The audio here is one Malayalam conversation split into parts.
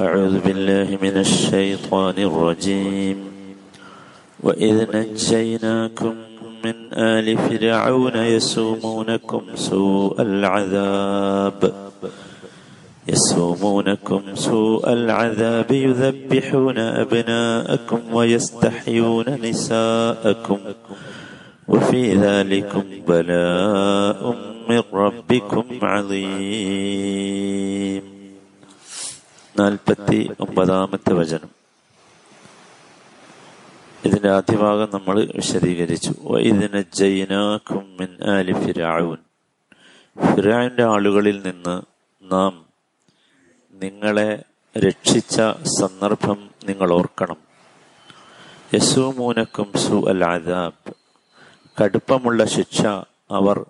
أعوذ بالله من الشيطان الرجيم. وإذ نجيناكم من آل فرعون يسومونكم سوء العذاب. يسومونكم سوء العذاب يذبحون أبناءكم ويستحيون نساءكم. وفي ذلكم بلاء من ربكم عظيم. നാൽപ്പത്തി ഒമ്പതാമത്തെ വചനം. ഇതിന്റെ ആദ്യ ഭാഗം നമ്മൾ വിശദീകരിച്ചു. ഫിറാവിന്റെ ആളുകളിൽ നിന്ന് നാം നിങ്ങളെ രക്ഷിച്ച സന്ദർഭം നിങ്ങൾ ഓർക്കണം. യസൂമൂനക്കും സു അൽ കടുപ്പമുള്ള ശിക്ഷ അവർ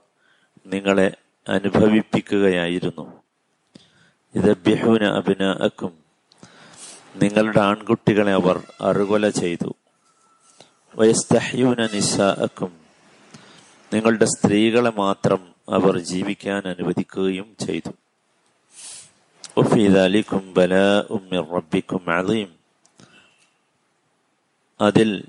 നിങ്ങളെ അനുഭവിപ്പിക്കുകയായിരുന്നു. ഇതബ്യഹൂന അഭിനഅക്കും നിങ്ങളുടെ ആൺകുട്ടികളെ അവർ അറുകൊല ചെയ്തു. വയസ്തഹ്യൂന നിസ അക്കും നിങ്ങളുടെ സ്ത്രീകളെ മാത്രം അവർ ജീവിക്കാൻ അനുവദിക്കുകയും ചെയ്തു. അലീം. അതിൽ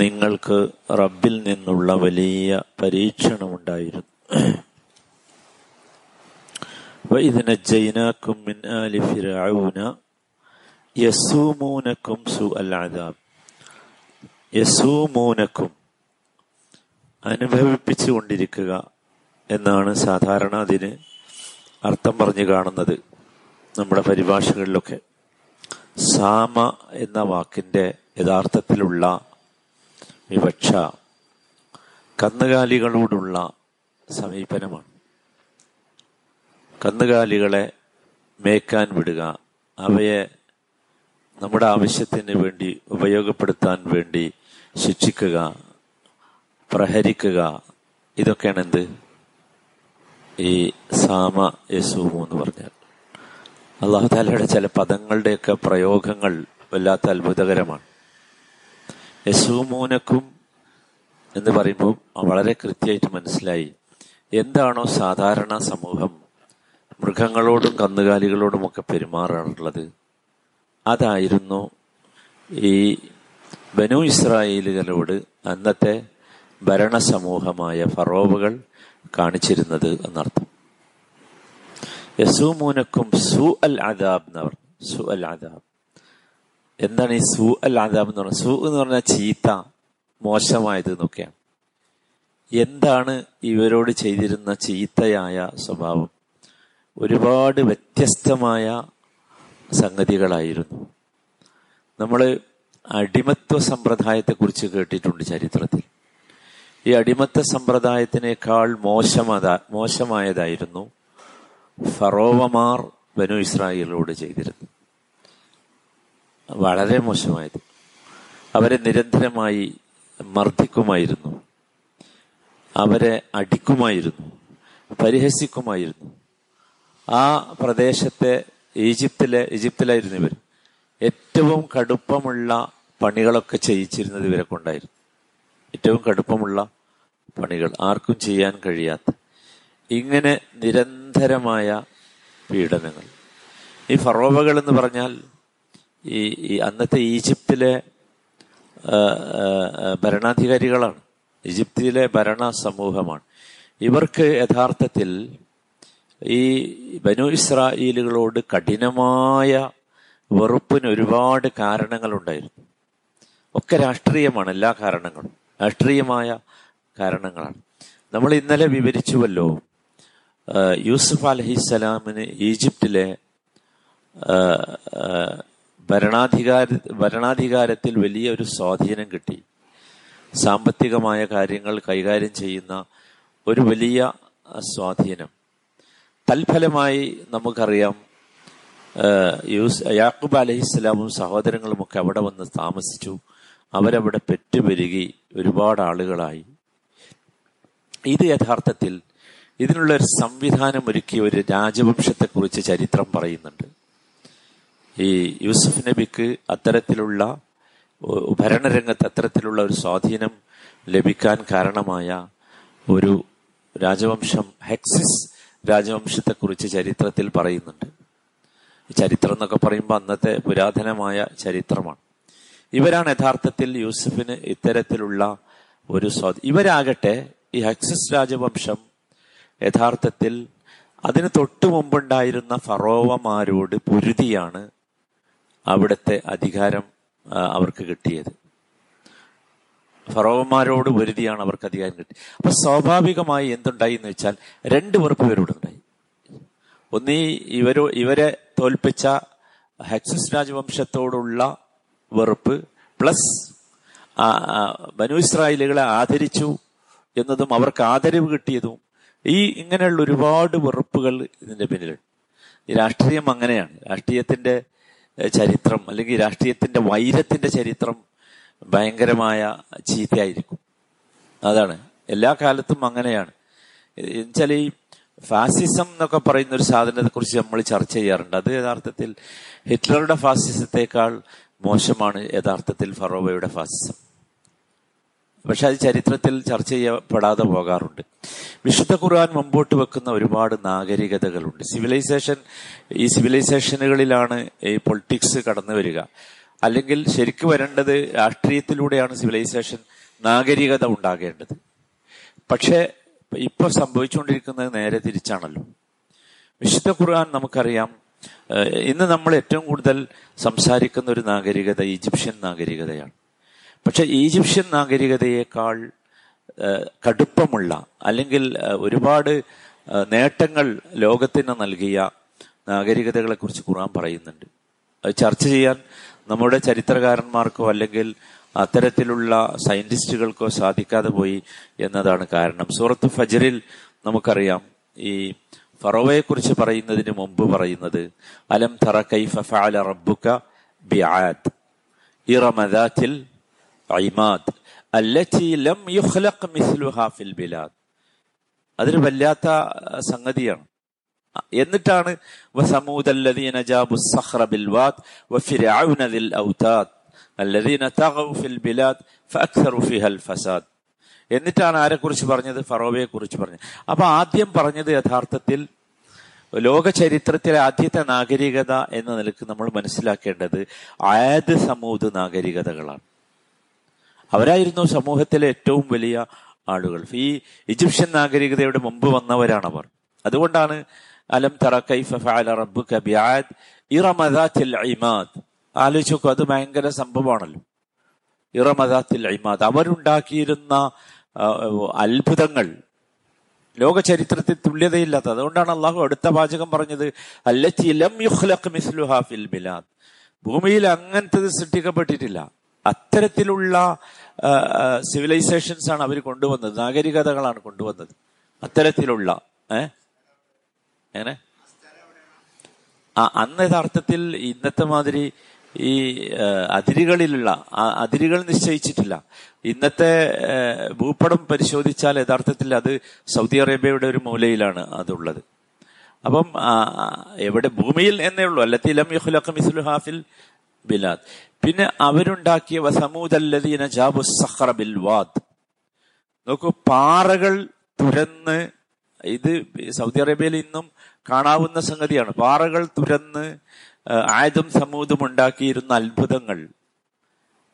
നിങ്ങൾക്ക് റബ്ബിൽ നിന്നുള്ള വലിയ പരീക്ഷണമുണ്ടായിരുന്നു. وإذ نجيناكم من آل فرعون يسومونكم سوء العذاب യസൂമൂനക്കും അനുഭവിപ്പിച്ചു കൊണ്ടിരിക്കുക എന്നാണ് സാധാരണ അതിന് അർത്ഥം പറഞ്ഞു കാണുന്നത് നമ്മുടെ പരിഭാഷകളിലൊക്കെ സാമ എന്ന വാക്കിന്റെ യഥാർത്ഥത്തിലുള്ള വിവക്ഷ കന്നുകാലികളോടുള്ള സമീപനമാണ് കന്നുകാലികളെ മേക്കാൻ വിടുക. അവയെ നമ്മുടെ ആവശ്യത്തിന് വേണ്ടി ഉപയോഗപ്പെടുത്താൻ വേണ്ടി ശിക്ഷിക്കുക പ്രഹരിക്കുക. ഇതൊക്കെയാണ് എന്ത് ഈ സാമ യസുഹു എന്ന് പറഞ്ഞാൽ. അള്ളാഹു താലയുടെ ചില പദങ്ങളുടെയൊക്കെ പ്രയോഗങ്ങൾ വല്ലാത്ത അത്ഭുതകരമാണ്. യസുമൂനക്കും എന്ന് പറയുമ്പോൾ വളരെ കൃത്യമായിട്ട് മനസ്സിലായി. എന്താണോ സാധാരണ സമൂഹം മൃഗങ്ങളോടും കന്നുകാലികളോടും ഒക്കെ പെരുമാറാറുള്ളത്. അതായിരുന്നു ഈ ബനു ഇസ്രായേലുകളോട് അന്നത്തെ ഭരണസമൂഹമായ ഫറോവുകൾ കാണിച്ചിരുന്നത് എന്നർത്ഥം. യസൂമൂനക്കും സു അൽ അദാബ് എന്ന് പറഞ്ഞു. സു അൽ അദാബ്. എന്താണ് ഈ സു അൽ അദാബ് എന്ന് പറഞ്ഞാൽ സു എന്ന് പറഞ്ഞാൽ ചീത്ത മോശമായത് എന്നൊക്കെയാണ്. എന്താണ് ഇവരോട് ചെയ്തിരുന്ന ചീത്തയായ സ്വഭാവം? ഒരുപാട് വ്യത്യസ്തമായ സംഗതികളായിരുന്നു. നമ്മൾ അടിമത്വ സമ്പ്രദായത്തെക്കുറിച്ച് കേട്ടിട്ടുണ്ട് ചരിത്രത്തിൽ. ഈ അടിമത്വ സമ്പ്രദായത്തിനേക്കാൾ മോശമത മോശമായതായിരുന്നു ഫറോവമാർ ബനു ഇസ്രായേലിനോട് ചെയ്തിരുന്നു വളരെ മോശമായത്. അവരെ നിരന്തരമായി മർദ്ദിക്കുമായിരുന്നു. അവരെ അടിക്കുമായിരുന്നു. പരിഹസിക്കുമായിരുന്നു. ആ പ്രദേശത്തെ ഈജിപ്തിലെ ഈജിപ്തിലായിരുന്നു ഇവർ ഏറ്റവും കടുപ്പമുള്ള പണികളൊക്കെ ചെയ്യിച്ചിരുന്നത് ഇവരെ കൊണ്ടായിരുന്നു. ഏറ്റവും കടുപ്പമുള്ള പണികൾ ആർക്കും ചെയ്യാൻ കഴിയാത്ത ഇങ്ങനെ നിരന്തരമായ പീഡനങ്ങൾ. ഈ ഫറോവകൾ എന്ന് പറഞ്ഞാൽ ഈ ഈ അന്നത്തെ ഈജിപ്തിലെ ഭരണാധികാരികളാണ്. ഈജിപ്തിലെ ഭരണ സമൂഹമാണ് ഇവർക്ക് യഥാർത്ഥത്തിൽ ഈ ബനു ഇസ്രായേലുകളോട് കഠിനമായ വെറുപ്പിന് ഒരുപാട് കാരണങ്ങളുണ്ടായിരുന്നു. ഒക്കെ രാഷ്ട്രീയമാണ് എല്ലാ കാരണങ്ങളും. രാഷ്ട്രീയമായ കാരണങ്ങളാണ്. നമ്മൾ ഇന്നലെ വിവരിച്ചുവല്ലോ യൂസുഫ് അലഹിസ്സലാമിന് ഈജിപ്തിലെ ഭരണാധികാര ഭരണാധികാരത്തിൽ വലിയ ഒരു സ്വാധീനം കിട്ടി. സാമ്പത്തികമായ കാര്യങ്ങൾ കൈകാര്യം ചെയ്യുന്ന ഒരു വലിയ സ്വാധീനം. തൽഫലമായി നമുക്കറിയാം യൂസ് യാക്കൂബ് സഹോദരങ്ങളും ഒക്കെ അവിടെ വന്ന് താമസിച്ചു. അവരവിടെ പെറ്റുപെരുകി ഒരുപാട് ആളുകളായി. ഇത് യഥാർത്ഥത്തിൽ ഇതിനുള്ള ഒരു സംവിധാനം ഒരുക്കിയ ഒരു രാജവംശത്തെക്കുറിച്ച് ചരിത്രം പറയുന്നുണ്ട്. ഈ യൂസുഫ് നബിക്ക് അത്തരത്തിലുള്ള ഭരണരംഗത്ത് അത്തരത്തിലുള്ള ഒരു സ്വാധീനം ലഭിക്കാൻ കാരണമായ ഒരു രാജവംശം ഹെക്സിസ് രാജവംശത്തെക്കുറിച്ച് ചരിത്രത്തിൽ പറയുന്നുണ്ട്. ചരിത്രം എന്നൊക്കെ പറയുമ്പോൾ അന്നത്തെ പുരാതനമായ ചരിത്രമാണ്. ഇവരാണ് യഥാർത്ഥത്തിൽ യൂസഫിന് ഇത്തരത്തിലുള്ള ഒരു സ്വാധീ ഇവരാകട്ടെ ഈ ഹക്സസ് രാജവംശം യഥാർത്ഥത്തിൽ അതിന് തൊട്ടു മുമ്പുണ്ടായിരുന്ന ഫറോവമാരോട് പൊരുതിയാണ് അവിടുത്തെ അധികാരം അവർക്ക് കിട്ടിയത്. ഫറോവന്മാരോട് വരുതിയാണ് അവർക്ക് അധികാരം കിട്ടി. അപ്പൊ സ്വാഭാവികമായി എന്തുണ്ടായി എന്ന് വെച്ചാൽ രണ്ട് വെറുപ്പ് ഇവരോടുണ്ടായി ഒന്നീ ഇവരോ ഇവരെ തോൽപ്പിച്ച ഹെക്സസ് രാജവംശത്തോടുള്ള വെറുപ്പ് പ്ലസ് ബനു ഇസ്രായേലുകളെ ആദരിച്ചു എന്നതും അവർക്ക് ആദരവ് കിട്ടിയതും ഈ ഇങ്ങനെയുള്ള ഒരുപാട് വെറുപ്പുകൾ ഇതിന്റെ പിന്നിലുണ്ട്. ഈ രാഷ്ട്രീയം അങ്ങനെയാണ്. രാഷ്ട്രീയത്തിന്റെ ചരിത്രം അല്ലെങ്കിൽ രാഷ്ട്രീയത്തിന്റെ വൈരത്തിന്റെ ചരിത്രം ഭയങ്കരമായ ചീത്തയായിരിക്കും. അതാണ്. എല്ലാ കാലത്തും അങ്ങനെയാണ്. എന്നുവെച്ചാൽ ഈ ഫാസിസം എന്നൊക്കെ പറയുന്ന ഒരു സാധനത്തെ കുറിച്ച് നമ്മൾ ചർച്ച ചെയ്യാറുണ്ട്. അത് യഥാർത്ഥത്തിൽ ഹിറ്റ്ലറുടെ ഫാസിസത്തെക്കാൾ മോശമാണ് യഥാർത്ഥത്തിൽ ഫറോവയുടെ ഫാസിസം. പക്ഷെ അത് ചരിത്രത്തിൽ ചർച്ച ചെയ്യപ്പെടാതെ പോകാറുണ്ട്. വിശുദ്ധ ഖുർആൻ മുമ്പോട്ട് വെക്കുന്ന ഒരുപാട് നാഗരികതകളുണ്ട്. സിവിലൈസേഷൻ ഈ സിവിലൈസേഷനുകളിലാണ് ഈ പൊളിറ്റിക്സ് കടന്നു വരിക അല്ലെങ്കിൽ ശരിക്കു വരേണ്ടത് രാഷ്ട്രീയത്തിലൂടെയാണ് സിവിലൈസേഷൻ നാഗരികത ഉണ്ടാകേണ്ടത്. പക്ഷേ ഇപ്പൊ സംഭവിച്ചുകൊണ്ടിരിക്കുന്നത് നേരെ തിരിച്ചാണല്ലോ. വിശുദ്ധ ഖുർആൻ നമുക്കറിയാം ഇന്ന് നമ്മൾ ഏറ്റവും കൂടുതൽ സംസാരിക്കുന്ന ഒരു നാഗരികത ഈജിപ്ഷ്യൻ നാഗരികതയാണ്. പക്ഷെ ഈജിപ്ഷ്യൻ നാഗരികതയേക്കാൾ കടുപ്പമുള്ള അല്ലെങ്കിൽ ഒരുപാട് നേട്ടങ്ങൾ ലോകത്തിന് നൽകിയ നാഗരികതകളെക്കുറിച്ച് ഖുർആൻ പറയുന്നുണ്ട്. അത് ചർച്ച ചെയ്യാൻ നമ്മുടെ ചരിത്രകാരന്മാർക്കോ അല്ലെങ്കിൽ അത്തരത്തിലുള്ള സയന്റിസ്റ്റുകൾക്കോ സാധിക്കാതെ പോയി എന്നതാണ് കാരണം. സൂറത്ത് ഫജറിൽ നമുക്കറിയാം ഈ ഫറോവയെ കുറിച്ച് പറയുന്നതിന് മുമ്പ് പറയുന്നത് അലം തറ കൈഫ ഫഅല റബ്ബുക ബിആദ്? ഇറമദാത്തിൽ ഐമാദ് ലം ഫിൽ അതൊരു വല്ലാത്ത സംഗതിയാണ്. എന്നിട്ടാണ് എന്നിട്ടാണ് ആരെക്കുറിച്ച് പറഞ്ഞത്? ഫറോവയെ കുറിച്ച് പറഞ്ഞത്. അപ്പൊ ആദ്യം പറഞ്ഞത് യഥാർത്ഥത്തിൽ ലോക ചരിത്രത്തിലെ ആദ്യത്തെ നാഗരികത എന്ന നിലയ്ക്ക് നമ്മൾ മനസ്സിലാക്കേണ്ടത് ആയത് സമൂത് നാഗരികതകളാണ്. അവരായിരുന്നു സമൂഹത്തിലെ ഏറ്റവും വലിയ ആളുകൾ. ഈ ഈജിപ്ഷ്യൻ നാഗരികതയുടെ മുമ്പ് വന്നവരാണവർ. അതുകൊണ്ടാണ് അലം തറ ഫഅല റബ്ബുക ബിആദ്? ഇറമദാത്തിൽ ഇമാദ്. ആലോചിച്ച് നോക്കൂ അത് ഭയങ്കര സംഭവമാണല്ലോ. ഇറമദാത്തിൽ ഇമാദ്. അവരുണ്ടാക്കിയിരുന്ന അത്ഭുതങ്ങൾ. ലോക ചരിത്രത്തിൽ തുല്യതയില്ലാത്ത അതുകൊണ്ടാണ് അള്ളാഹു അടുത്ത വാചകം പറഞ്ഞത് അല്ലത്തി ലം ഫിൽ ബിലാദ്. ഭൂമിയിൽ അങ്ങനത്തത് സൃഷ്ടിക്കപ്പെട്ടിട്ടില്ല. അത്തരത്തിലുള്ള സിവിലൈസേഷൻസ് ആണ് അവർ കൊണ്ടുവന്നത്. നാഗരികതകളാണ് കൊണ്ടുവന്നത്. അത്തരത്തിലുള്ള ഏ എങ്ങനെ? അന്ന് യഥാർത്ഥത്തിൽ ഇന്നത്തെ മാതിരി ഈ അതിരുകളിലുള്ള അതിരുകൾ നിശ്ചയിച്ചിട്ടില്ല. ഇന്നത്തെ ഭൂപടം പരിശോധിച്ചാൽ യഥാർത്ഥത്തിൽ അത് സൗദി അറേബ്യയുടെ ഒരു മൂലയിലാണ് അതുള്ളത്. അപ്പം എവിടെ ഭൂമിയിൽ എന്നേ ഉള്ളൂ. അല്ലത്തിലം യുഹുലഖ് ഹാഫിൽ ബിലാദ്. പിന്നെ അവരുണ്ടാക്കിയ വസമൂദല്ലദീന ജാബു സഹ്റ ബിൽ വാദ്. നോക്കൂ പാറകൾ തുരന്ന് ഇത് സൗദി അറേബ്യയിൽ ഇന്നും കാണാവുന്ന സംഗതിയാണ്. പാറകൾ തുരന്ന് ആയുധം സമൂഹം ഉണ്ടാക്കിയിരുന്ന അത്ഭുതങ്ങൾ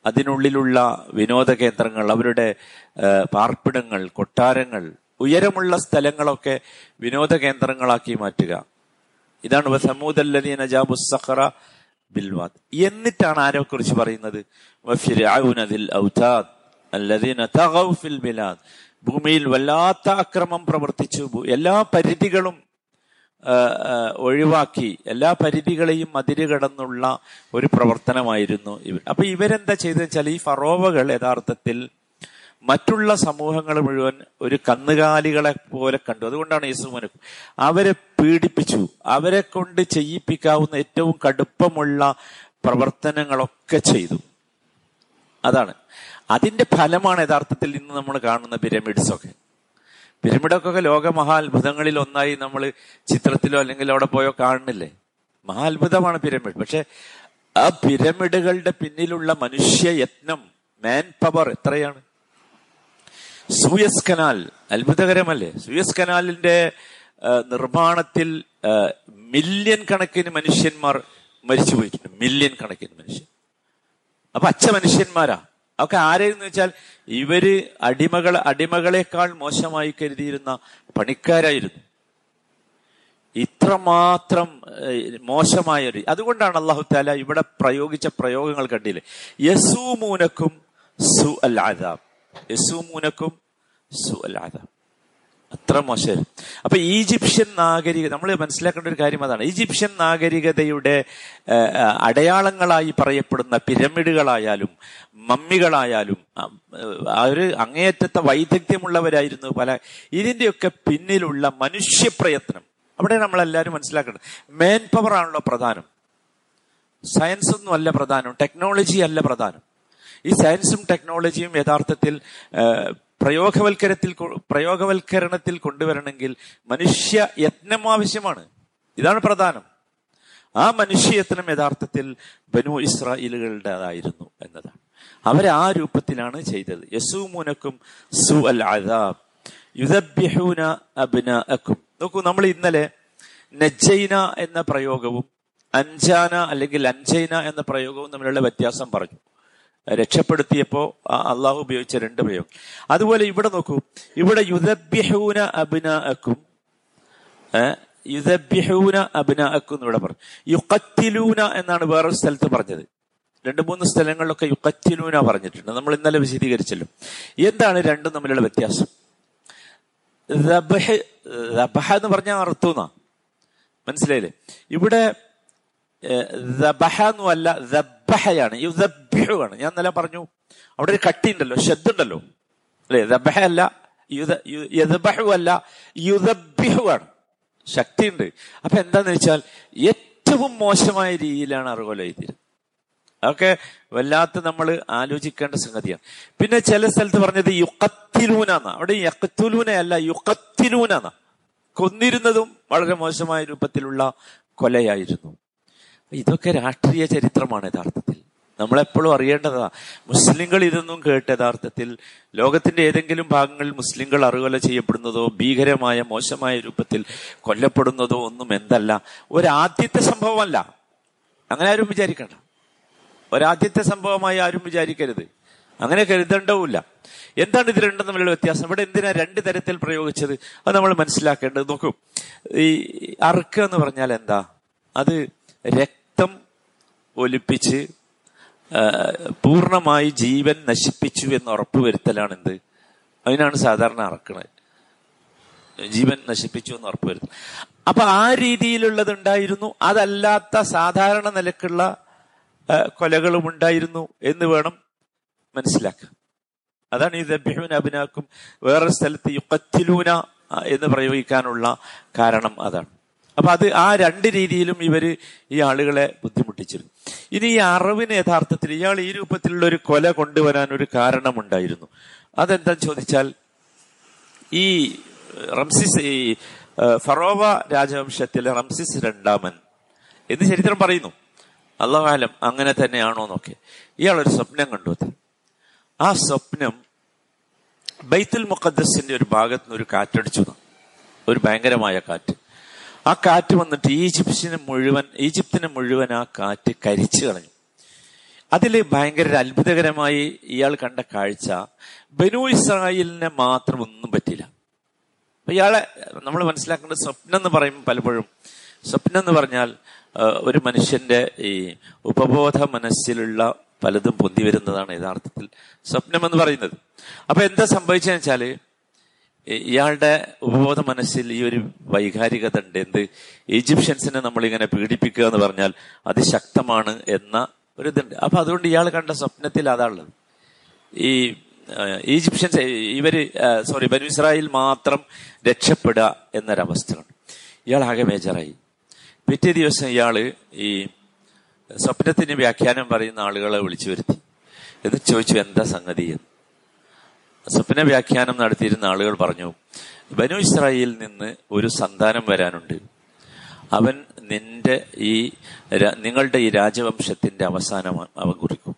അതിനുള്ളിലുള്ള വിനോദ കേന്ദ്രങ്ങൾ അവരുടെ പാർപ്പിടങ്ങൾ കൊട്ടാരങ്ങൾ ഉയരമുള്ള സ്ഥലങ്ങളൊക്കെ വിനോദ കേന്ദ്രങ്ങളാക്കി മാറ്റുക. ഇതാണ് ബിൽവാദ് എന്നിട്ടാണ് ആരെ കുറിച്ച് പറയുന്നത് ഭൂമിയിൽ വല്ലാത്ത അക്രമം പ്രവർത്തിച്ചു. എല്ലാ പരിധികളും ഒഴിവാക്കി. എല്ലാ പരിധികളെയും അതിരുകടന്നുള്ള ഒരു പ്രവർത്തനമായിരുന്നു ഇവർ അപ്പൊ ഇവരെന്താ ചെയ്തെന്ന് വെച്ചാൽ ഈ ഫറോവകൾ യഥാർത്ഥത്തിൽ മറ്റുള്ള സമൂഹങ്ങൾ മുഴുവൻ ഒരു കന്നുകാലികളെ പോലെ കണ്ടു. അതുകൊണ്ടാണ് യേസുമോനെ അവരെ പീഡിപ്പിച്ചു. അവരെ കൊണ്ട് ചെയ്യിപ്പിക്കാവുന്ന ഏറ്റവും കടുപ്പമുള്ള പ്രവർത്തനങ്ങളൊക്കെ ചെയ്തു. അതാണ്. അതിന്റെ ഫലമാണ് യഥാർത്ഥത്തിൽ ഇന്ന് നമ്മൾ കാണുന്ന പിരമിഡ്സ് ഒക്കെ പിരമിഡൊക്കെ ലോക മഹാത്ഭുതങ്ങളിൽ ഒന്നായി നമ്മൾ ചിത്രത്തിലോ അല്ലെങ്കിൽ അവിടെ പോയോ കാണുന്നില്ലേ? മഹാത്ഭുതമാണ് പിരമിഡ്. പക്ഷെ ആ പിരമിഡുകളുടെ പിന്നിലുള്ള മനുഷ്യ യത്നം മാൻ പവർ എത്രയാണ്? സൂയസ് കനാൽ അത്ഭുതകരമല്ലേ? സൂയസ് കനാലിന്റെ നിർമ്മാണത്തിൽ മില്യൺ കണക്കിന് മനുഷ്യന്മാർ മരിച്ചു പോയിട്ടുണ്ട് മില്യൺ കണക്കിന് മനുഷ്യൻ. അപ്പൊ അച്ഛ മനുഷ്യന്മാരാ? ഒക്കെ ആരെയെന്ന് വെച്ചാൽ ഇവർ അടിമകൾ അടിമകളെക്കാൾ മോശമായി കരുതിയിരുന്ന പണിക്കാരായിരുന്നു. ഇത്രമാത്രം മോശമായ ഒരു അതുകൊണ്ടാണ് അള്ളാഹു താല ഇവിടെ പ്രയോഗിച്ച പ്രയോഗങ്ങൾ കണ്ടില്ലേ? യസൂമൂനക്കും സു അൽ ആദാബ് യസൂമൂനക്കും സു അൽ അത്ര മോശം അപ്പൊ ഈജിപ്ഷ്യൻ നാഗരിക നമ്മൾ മനസ്സിലാക്കേണ്ട ഒരു കാര്യം അതാണ്. ഈജിപ്ഷ്യൻ നാഗരികതയുടെ അടയാളങ്ങളായി പറയപ്പെടുന്ന പിരമിഡുകളായാലും മമ്മികളായാലും ഒരു അങ്ങേയറ്റത്തെ വൈദഗ്ധ്യമുള്ളവരായിരുന്നു പല. ഇതിന്റെയൊക്കെ പിന്നിലുള്ള മനുഷ്യപ്രയത്നം. അവിടെ നമ്മൾ എല്ലാവരും മനസ്സിലാക്കേണ്ടത്. മേൻ പവർ ആണല്ലോ പ്രധാനം. സയൻസ് ഒന്നും അല്ല പ്രധാനം. ടെക്നോളജി അല്ല പ്രധാനം. ഈ സയൻസും ടെക്നോളജിയും യഥാർത്ഥത്തിൽ പ്രയോഗവൽക്കരത്തിൽ പ്രയോഗവൽക്കരണത്തിൽ കൊണ്ടുവരണമെങ്കിൽ മനുഷ്യ യത്നം ആവശ്യമാണ്. ഇതാണ് പ്രധാനം. ആ മനുഷ്യയത്നം യഥാർത്ഥത്തിൽ ബനു ഇസ്രായേലുകളുടേതായിരുന്നു എന്നതാണ്. അവരെ ആ രൂപത്തിലാണ് ചെയ്തത്. യസൂമുനക്കും സു അൽ അദാബ് യുദബ്യഹൂന അബ്നാഅക്കും. നോക്കൂ നമ്മൾ ഇന്നലെ നജ്ജൈന എന്ന പ്രയോഗവും അഞ്ചാന അല്ലെങ്കിൽ അഞ്ചൈന എന്ന പ്രയോഗവും തമ്മിലുള്ള വ്യത്യാസം പറഞ്ഞു. രക്ഷപ്പെടുത്തിയപ്പോ ആ അള്ളാഹു ഉപയോഗിച്ച രണ്ട് പ്രയോഗം. അതുപോലെ ഇവിടെ നോക്കൂ. ഇവിടെ യുദബ്യഹൂന അബ്നാഅക്കും. ഏഹ്, യുദബ്യഹൂന അബ്നാഅക്കും എന്ന് ഇവിടെ പറഞ്ഞു. യുക്കത്തിലൂന എന്നാണ് വേറൊരു സ്ഥലത്ത് പറഞ്ഞത്. രണ്ട് മൂന്ന് സ്ഥലങ്ങളിലൊക്കെ യുക്കത്തിലൂന പറഞ്ഞിട്ടുണ്ട്. നമ്മൾ ഇന്നലെ വിശദീകരിച്ചല്ലോ. എന്താണ് രണ്ടും തമ്മിലുള്ള വ്യത്യാസം? എന്ന് പറഞ്ഞാൽ അർത്ഥം മനസ്സിലായില്ലേ? ഇവിടെ ദബഹ അല്ല ദബഹയാണ്. ഈ ഞാൻ ഇന്നലെ പറഞ്ഞു അവിടെ ഒരു കട്ടി ഉണ്ടല്ലോ ഷെദ് ഉണ്ടല്ലോ അല്ലെ ദബഹ അല്ല യദ്ബഹു അല്ല ശക്തി ശക്തിയുണ്ട്. അപ്പൊ എന്താന്ന് വെച്ചാൽ ഏറ്റവും മോശമായ രീതിയിലാണ് അറുകോല എഴുതിയത്. അതൊക്കെ വല്ലാത്ത നമ്മൾ ആലോചിക്കേണ്ട സംഗതിയാണ്. പിന്നെ ചില സ്ഥലത്ത് പറഞ്ഞത് യുക്കത്തിലൂന എന്നാ അവിടെ അല്ല യുക്കത്തിലൂന കൊന്നിരുന്നതും വളരെ മോശമായ രൂപത്തിലുള്ള കൊലയായിരുന്നു. ഇതൊക്കെ രാഷ്ട്രീയ ചരിത്രമാണ് യഥാർത്ഥത്തിൽ. നമ്മളെപ്പോഴും അറിയേണ്ടതാ മുസ്ലിങ്ങൾ ഇതൊന്നും കേട്ട് യഥാർത്ഥത്തിൽ ലോകത്തിന്റെ ഏതെങ്കിലും ഭാഗങ്ങളിൽ മുസ്ലിങ്ങൾ അറുകൊല ചെയ്യപ്പെടുന്നതോ ഭീകരമായ മോശമായ രൂപത്തിൽ കൊല്ലപ്പെടുന്നതോ ഒന്നും എന്തല്ല. ഒരാദ്യത്തെ സംഭവമല്ല. അങ്ങനെ ആരും വിചാരിക്കണ്ട. ഒരാദ്യത്തെ സംഭവമായി ആരും വിചാരിക്കരുത്. അങ്ങനെ കരുതേണ്ടവുമില്ല. എന്താണ് ഇത് രണ്ടും തമ്മിലുള്ള വ്യത്യാസം? ഇവിടെ എന്തിനാ രണ്ട് തരത്തിൽ പ്രയോഗിച്ചത്? അത് നമ്മൾ മനസ്സിലാക്കേണ്ടത്. നോക്കൂ. ഈ അറുക്കുക എന്ന് പറഞ്ഞാൽ എന്താ? അത് രക്തം ഒലിപ്പിച്ച് പൂർണമായി പൂർണമായി ജീവൻ നശിപ്പിച്ചു എന്ന് ഉറപ്പുവരുത്തലാണ് എന്ത് അതിനാണ് സാധാരണ അറക്കുന്നത് ജീവൻ നശിപ്പിച്ചു എന്ന് ഉറപ്പുവരുത്തും അപ്പൊ ആ രീതിയിലുള്ളത് ഉണ്ടായിരുന്നു അതല്ലാത്ത സാധാരണ നിലക്കുള്ള കൊലകളും ഉണ്ടായിരുന്നു എന്ന് വേണം മനസ്സിലാക്കാൻ. അതാണ് ഈ ദബ്യൂന അഭിനാക്കും വേറെ സ്ഥലത്ത് യുക്കത്തിലൂന എന്ന് പ്രയോഗിക്കാനുള്ള കാരണം അതാണ്. അപ്പൊ അത് ആ രണ്ട് രീതിയിലും ഇവർ ഈ ആളുകളെ ബുദ്ധിമുട്ടിച്ചിരുന്നു. ഇനി ഈ അറിവിന് യഥാർത്ഥത്തിൽ ഇയാൾ ഈ രൂപത്തിലുള്ള ഒരു കൊല കൊണ്ടുവരാൻ ഒരു കാരണമുണ്ടായിരുന്നു. അതെന്താ ചോദിച്ചാൽ ഈ റംസിസ് ഈ ഫറോവ രാജവംശത്തിലെ റംസിസ് രണ്ടാമൻ എന്ന് ചരിത്രം പറയുന്നു. അള്ളകാലം അങ്ങനെ തന്നെയാണോ എന്നൊക്കെ. ഇയാൾ ഒരു സ്വപ്നം കണ്ടു ആ സ്വപ്നം ബൈത്തുൽ മുഖദ്സിന്റെ ഒരു ഭാഗത്ത് നിന്ന് ഒരു കാറ്റടിച്ചു. ഒരു ഭയങ്കരമായ കാറ്റ്. ആ കാറ്റ് വന്നിട്ട് ഈജിപ്തിനെ മുഴുവൻ ഈജിപ്തിനെ മുഴുവൻ ആ കാറ്റ് കരിച്ചു കളഞ്ഞു. അതിൽ ഭയങ്കര അത്ഭുതകരമായി ഇയാൾ കണ്ട കാഴ്ച ബനു ഇസ്രായേലിനെ മാത്രം ഒന്നും പറ്റില്ല ഇയാളെ നമ്മൾ മനസ്സിലാക്കേണ്ട സ്വപ്നം എന്ന് പറയും പലപ്പോഴും സ്വപ്നം എന്ന് പറഞ്ഞാൽ ഒരു മനുഷ്യന്റെ ഈ ഉപബോധ മനസ്സിലുള്ള പലതും പൊന്തി വരുന്നതാണ് യഥാർത്ഥത്തിൽ സ്വപ്നം എന്ന് പറയുന്നത്. അപ്പൊ എന്താ സംഭവിച്ചതെന്ന് വെച്ചാൽ ഇയാളുടെ ഉപബോധ മനസ്സിൽ ഈ ഒരു വൈകാരികത ഉണ്ട്. എന്ത്? ഈജിപ്ഷ്യൻസിനെ നമ്മൾ ഇങ്ങനെ പീഡിപ്പിക്കുക എന്ന് പറഞ്ഞാൽ അതിശക്തമാണ് എന്ന ഒരു ഇതുണ്ട്. അപ്പൊ അതുകൊണ്ട് ഇയാൾ കണ്ട സ്വപ്നത്തിൽ അതാണുള്ളത്. ഈ ഈജിപ്ഷ്യൻസ് ഇവർ സോറി ബനു ഇസ്രായേൽ മാത്രം രക്ഷപ്പെടുക എന്നൊരവസ്ഥയാണ്. ഇയാൾ ആകെ മേജറായി. പിറ്റേ ദിവസം ഇയാൾ ഈ സ്വപ്നത്തിന് വ്യാഖ്യാനം പറയുന്ന ആളുകളെ വിളിച്ചു വരുത്തി. എന്ന് ചോദിച്ചു എന്താ സംഗതി? എന്ന്. സ്വപ്ന വ്യാഖ്യാനം നടത്തിയിരുന്ന ആളുകൾ പറഞ്ഞു ബനു ഇസ്രായേലിൽ നിന്ന് ഒരു സന്താനം വരാനുണ്ട്. അവൻ നിന്റെ ഈ നിങ്ങളുടെ ഈ രാജവംശത്തിന്റെ അവസാനം അവൻ കുറിക്കും.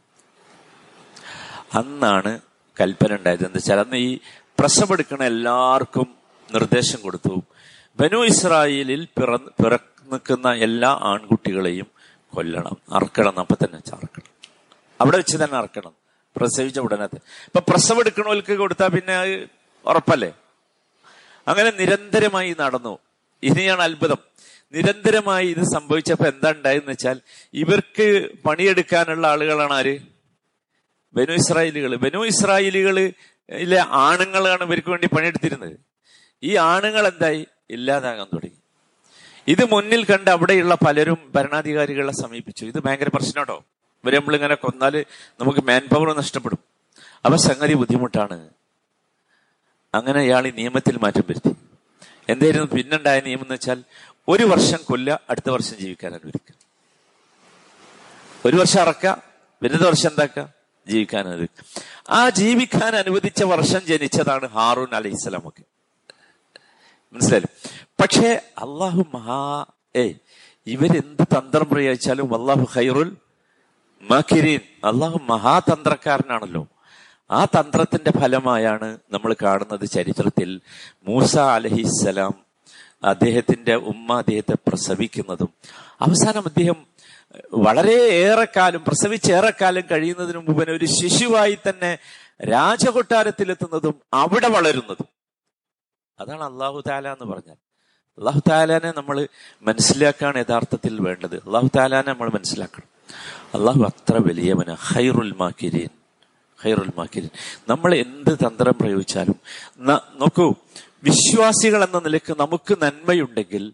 അന്നാണ് കൽപ്പന ഉണ്ടായത്. എന്താ വെച്ചാൽ അന്ന് ഈ പ്രസവെടുക്കണ എല്ലാവർക്കും നിർദ്ദേശം കൊടുത്തു. ബനു ഇസ്രായേലിൽ പിറ പിറ നിൽക്കുന്ന എല്ലാ ആൺകുട്ടികളെയും കൊല്ലണം അറക്കണം അപ്പൊ തന്നെ അറക്കണം അവിടെ വെച്ച് തന്നെ അറക്കണം പ്രസവിച്ച ഉടനെ ഇപ്പൊ പ്രസവം എടുക്കണവർക്ക് കൊടുത്താൽ പിന്നെ ഉറപ്പല്ലേ? അങ്ങനെ നിരന്തരമായി നടന്നു. ഇനിയാണ് അത്ഭുതം. നിരന്തരമായി ഇത് സംഭവിച്ചപ്പോ എന്താ ഉണ്ടായെന്ന് വെച്ചാൽ ഇവർക്ക് പണിയെടുക്കാനുള്ള ആളുകളാണ് ആര്? ബനു ഇസ്രായേലുകൾ ബനു ഇസ്രായേലുകളിലെ ആണുങ്ങളാണ് ഇവർക്ക് വേണ്ടി പണിയെടുത്തിരുന്നത്. ഈ ആണുങ്ങൾ എന്തായി? ഇല്ലാതാകാൻ തുടങ്ങി. ഇത് മുന്നിൽ കണ്ട് അവിടെയുള്ള പലരും ഭരണാധികാരികളെ സമീപിച്ചു. ഇത് ഭയങ്കര പ്രശ്നമാട്ടോ. ഇവരെ നമ്മളിങ്ങനെ കൊന്നാൽ നമുക്ക് മാൻ പവർ നഷ്ടപ്പെടും. അപ്പൊ സംഗതി ബുദ്ധിമുട്ടാണ്. അങ്ങനെ ഇയാൾ ഈ നിയമത്തിൽ മാറ്റം വരുത്തി. എന്തായിരുന്നു പിന്നുണ്ടായ നിയമം എന്ന് വെച്ചാൽ ഒരു വർഷം കൊല്ല അടുത്ത വർഷം ജീവിക്കാൻ അനുവദിക്കുക. ഒരു വർഷം അറക്ക പിന്നത്തെ വർഷം എന്താക്ക ജീവിക്കാൻ അനുവദിക്കുക. ആ ജീവിക്കാൻ അനുവദിച്ച വർഷം ജനിച്ചതാണ് ഹാറൂൻ അലൈഹി ഇസ്ലാമൊക്കെ മനസ്സിലായി പക്ഷേ അള്ളാഹു മഹാ ഏ ഇവരെന്ത് തന്ത്രം പ്രയോഗിച്ചാലും അള്ളാഹു ഖൈറുൽ മക്കിരീൻ അള്ളാഹു മഹാതന്ത്രക്കാരനാണല്ലോ. ആ തന്ത്രത്തിന്റെ ഫലമായാണ് നമ്മൾ കാണുന്നത് ചരിത്രത്തിൽ മൂസ അലഹിസലാം അദ്ദേഹത്തിന്റെ ഉമ്മ അദ്ദേഹത്തെ പ്രസവിക്കുന്നതും. അവസാനം അദ്ദേഹം വളരെ ഏറെക്കാലം പ്രസവിച്ചേറെക്കാലം കഴിയുന്നതിന് മുമ്പ് ഒരു ശിശുവായി തന്നെ രാജകൊട്ടാരത്തിലെത്തുന്നതും അവിടെ വളരുന്നതും. അതാണ് അള്ളാഹു താല എന്ന് പറഞ്ഞാൽ. അള്ളാഹു താലാനെ നമ്മൾ മനസ്സിലാക്കാൻ യഥാർത്ഥത്തിൽ വേണ്ടത്. അള്ളാഹു താലാനെ നമ്മൾ മനസ്സിലാക്കണം. അള്ളാഹു അത്ര വലിയവന ഹൈറുൽ മാക്കിരീൻ ഹൈറുൽ മാക്കിരീൻ നമ്മൾ എന്ത് തന്ത്രം പ്രയോഗിച്ചാലും നോക്കൂ വിശ്വാസികൾ എന്ന നിലയ്ക്ക് നമുക്ക് നന്മയുണ്ടെങ്കിൽ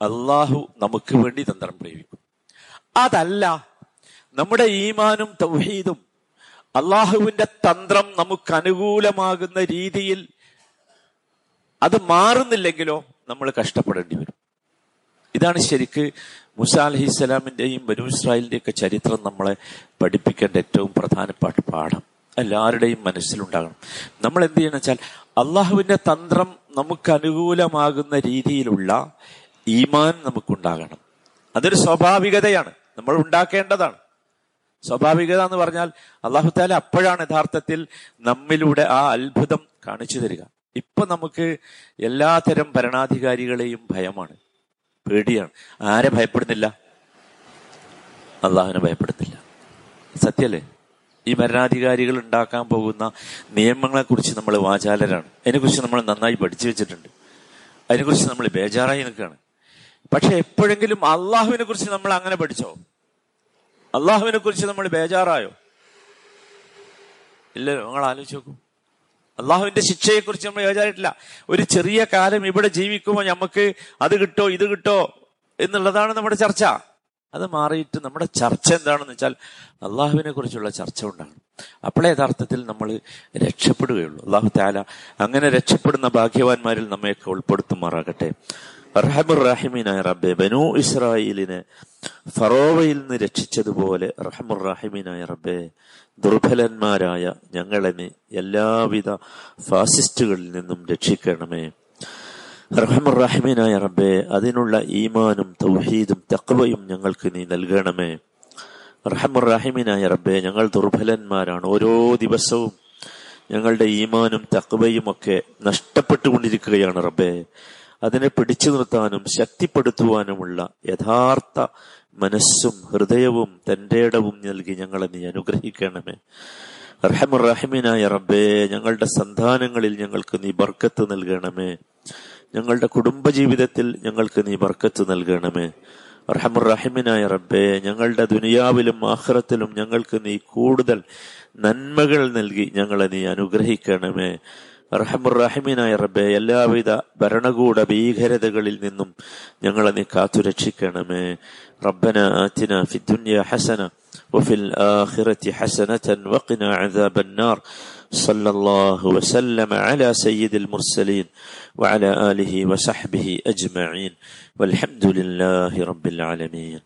അള്ളാഹു നമുക്ക് വേണ്ടി തന്ത്രം പ്രയോഗിക്കും. അതല്ല നമ്മുടെ ഈമാനും തൗഹീദും അള്ളാഹുവിന്റെ തന്ത്രം നമുക്ക് അനുകൂലമാകുന്ന രീതിയിൽ അത് മാറുന്നില്ലെങ്കിലോ നമ്മൾ കഷ്ടപ്പെടേണ്ടി വരും. ഇതാണ് ശരിക്ക് മുസ അലഹി ഇസ്ലാമിന്റെയും ബനു ഇസ്രായേലിന്റെ ഒക്കെ ചരിത്രം നമ്മളെ പഠിപ്പിക്കേണ്ട ഏറ്റവും പ്രധാനപ്പെട്ട പാഠം. എല്ലാവരുടെയും മനസ്സിലുണ്ടാകണം. നമ്മൾ എന്ത് ചെയ്യണം വെച്ചാൽ അള്ളാഹുവിന്റെ തന്ത്രം നമുക്ക് അനുകൂലമാകുന്ന രീതിയിലുള്ള ഈമാൻ നമുക്കുണ്ടാകണം. അതൊരു സ്വാഭാവികതയാണ്. നമ്മൾ ഉണ്ടാക്കേണ്ടതാണ്. സ്വാഭാവികത എന്ന് പറഞ്ഞാൽ അള്ളാഹു താല അപ്പോഴാണ് യഥാർത്ഥത്തിൽ നമ്മിലൂടെ ആ അത്ഭുതം കാണിച്ചു തരിക. ഇപ്പൊ നമുക്ക് എല്ലാതരം ഭരണാധികാരികളെയും ഭയമാണ്. പേടിയാണ്. ആരെ ഭയപ്പെടുന്നില്ല? അള്ളാഹുവിനെ ഭയപ്പെടുന്നില്ല. സത്യല്ലേ? ഈ ഭരണാധികാരികൾ ഉണ്ടാക്കാൻ പോകുന്ന നിയമങ്ങളെ കുറിച്ച് നമ്മൾ വാചാലരാണ്. അതിനെക്കുറിച്ച് നമ്മൾ നന്നായി പഠിച്ചു വെച്ചിട്ടുണ്ട്. അതിനെക്കുറിച്ച് നമ്മൾ ബേജാറായി നിൽക്കുകയാണ്. പക്ഷെ എപ്പോഴെങ്കിലും അള്ളാഹുവിനെ കുറിച്ച് നമ്മൾ അങ്ങനെ പഠിച്ചോ? അള്ളാഹുവിനെ കുറിച്ച് നമ്മൾ ബേജാറായോ? ഇല്ല നിങ്ങൾ ആലോചിച്ച് നോക്കൂ. അള്ളാഹുവിന്റെ ശിക്ഷയെക്കുറിച്ച് നമ്മൾ ബേജാറിട്ടില്ല ഒരു ചെറിയ കാലം ഇവിടെ ജീവിക്കുമ്പോൾ നമുക്ക് അത് കിട്ടോ ഇത് കിട്ടോ എന്നുള്ളതാണ് നമ്മുടെ ചർച്ച. അത് മാറിയിട്ട് നമ്മുടെ ചർച്ച എന്താണെന്ന് വെച്ചാൽ അള്ളാഹുവിനെ കുറിച്ചുള്ള ചർച്ച ഉണ്ടാകണം അപ്പോൾ യഥാർത്ഥത്തിൽ നമ്മൾ രക്ഷപ്പെടുകയുള്ളൂ. അള്ളാഹു താല അങ്ങനെ രക്ഷപ്പെടുന്ന ഭാഗ്യവാന്മാരിൽ നമ്മയൊക്കെ ഉൾപ്പെടുത്തുമാറാകട്ടെ. റഹമുറാഹിമീനായ റബ്ബെ ബനു ഇസ്രായേലിനെ ഫറോവയിൽ നിന്ന് രക്ഷിച്ചതുപോലെ റഹമുറാഹിമീനായ റബ്ബെ ദുർബലന്മാരായ ഞങ്ങളെ എല്ലാവിധ ഫാസിസ്റ്റുകളിൽ നിന്നും രക്ഷിക്കണമേ. റഹമുറാഹിമീനായ റബ്ബെ അതിനുള്ള ഈമാനും തൗഹീദും തക്വയും ഞങ്ങൾക്ക് നീ നൽകണമേ. റഹമുറാഹിമീനായ റബ്ബെ ഞങ്ങൾ ദുർബലന്മാരാണ്. ഓരോ ദിവസവും ഞങ്ങളുടെ ഈമാനും തക്വയും ഒക്കെ നഷ്ടപ്പെട്ടുകൊണ്ടിരിക്കുകയാണ് റബ്ബെ. അതിനെ പിടിച്ചു നിർത്താനും ശക്തിപ്പെടുത്തുവാനുമുള്ള യഥാർത്ഥ മനസ്സും ഹൃദയവും തന്റെ ഇടവും നൽകി ഞങ്ങളെ നീ അനുഗ്രഹിക്കണമേ. റഹമുറഹിമിനായ റബ്ബേ ഞങ്ങളുടെ സന്താനങ്ങളിൽ ഞങ്ങൾക്ക് നീ ബർക്കത്ത് നൽകണമേ. ഞങ്ങളുടെ കുടുംബജീവിതത്തിൽ ഞങ്ങൾക്ക് നീ ബർക്കത്ത് നൽകണമേ. റഹമുറഹിമിനായ റബ്ബേ ഞങ്ങളുടെ ദുനിയാവിലും ആഹ്റത്തിലും ഞങ്ങൾക്ക് നീ കൂടുതൽ നന്മകൾ നൽകി ഞങ്ങളെ നീ അനുഗ്രഹിക്കണമേ. റഹമുറഹിമിനായ റബ്ബെ എല്ലാവിധ ഭരണകൂട ഭീകരതകളിൽ നിന്നും ഞങ്ങളെ നീ കാത്തുരക്ഷിക്കണമേ റബ്ബന ആതിന ഫി ദുനിയ ഹസന وفي الآخرة حسنة وقنا عذاب النار صلى الله وسلم على سيد المرسلين وعلى آله وصحبه أجمعين والحمد لله رب العالمين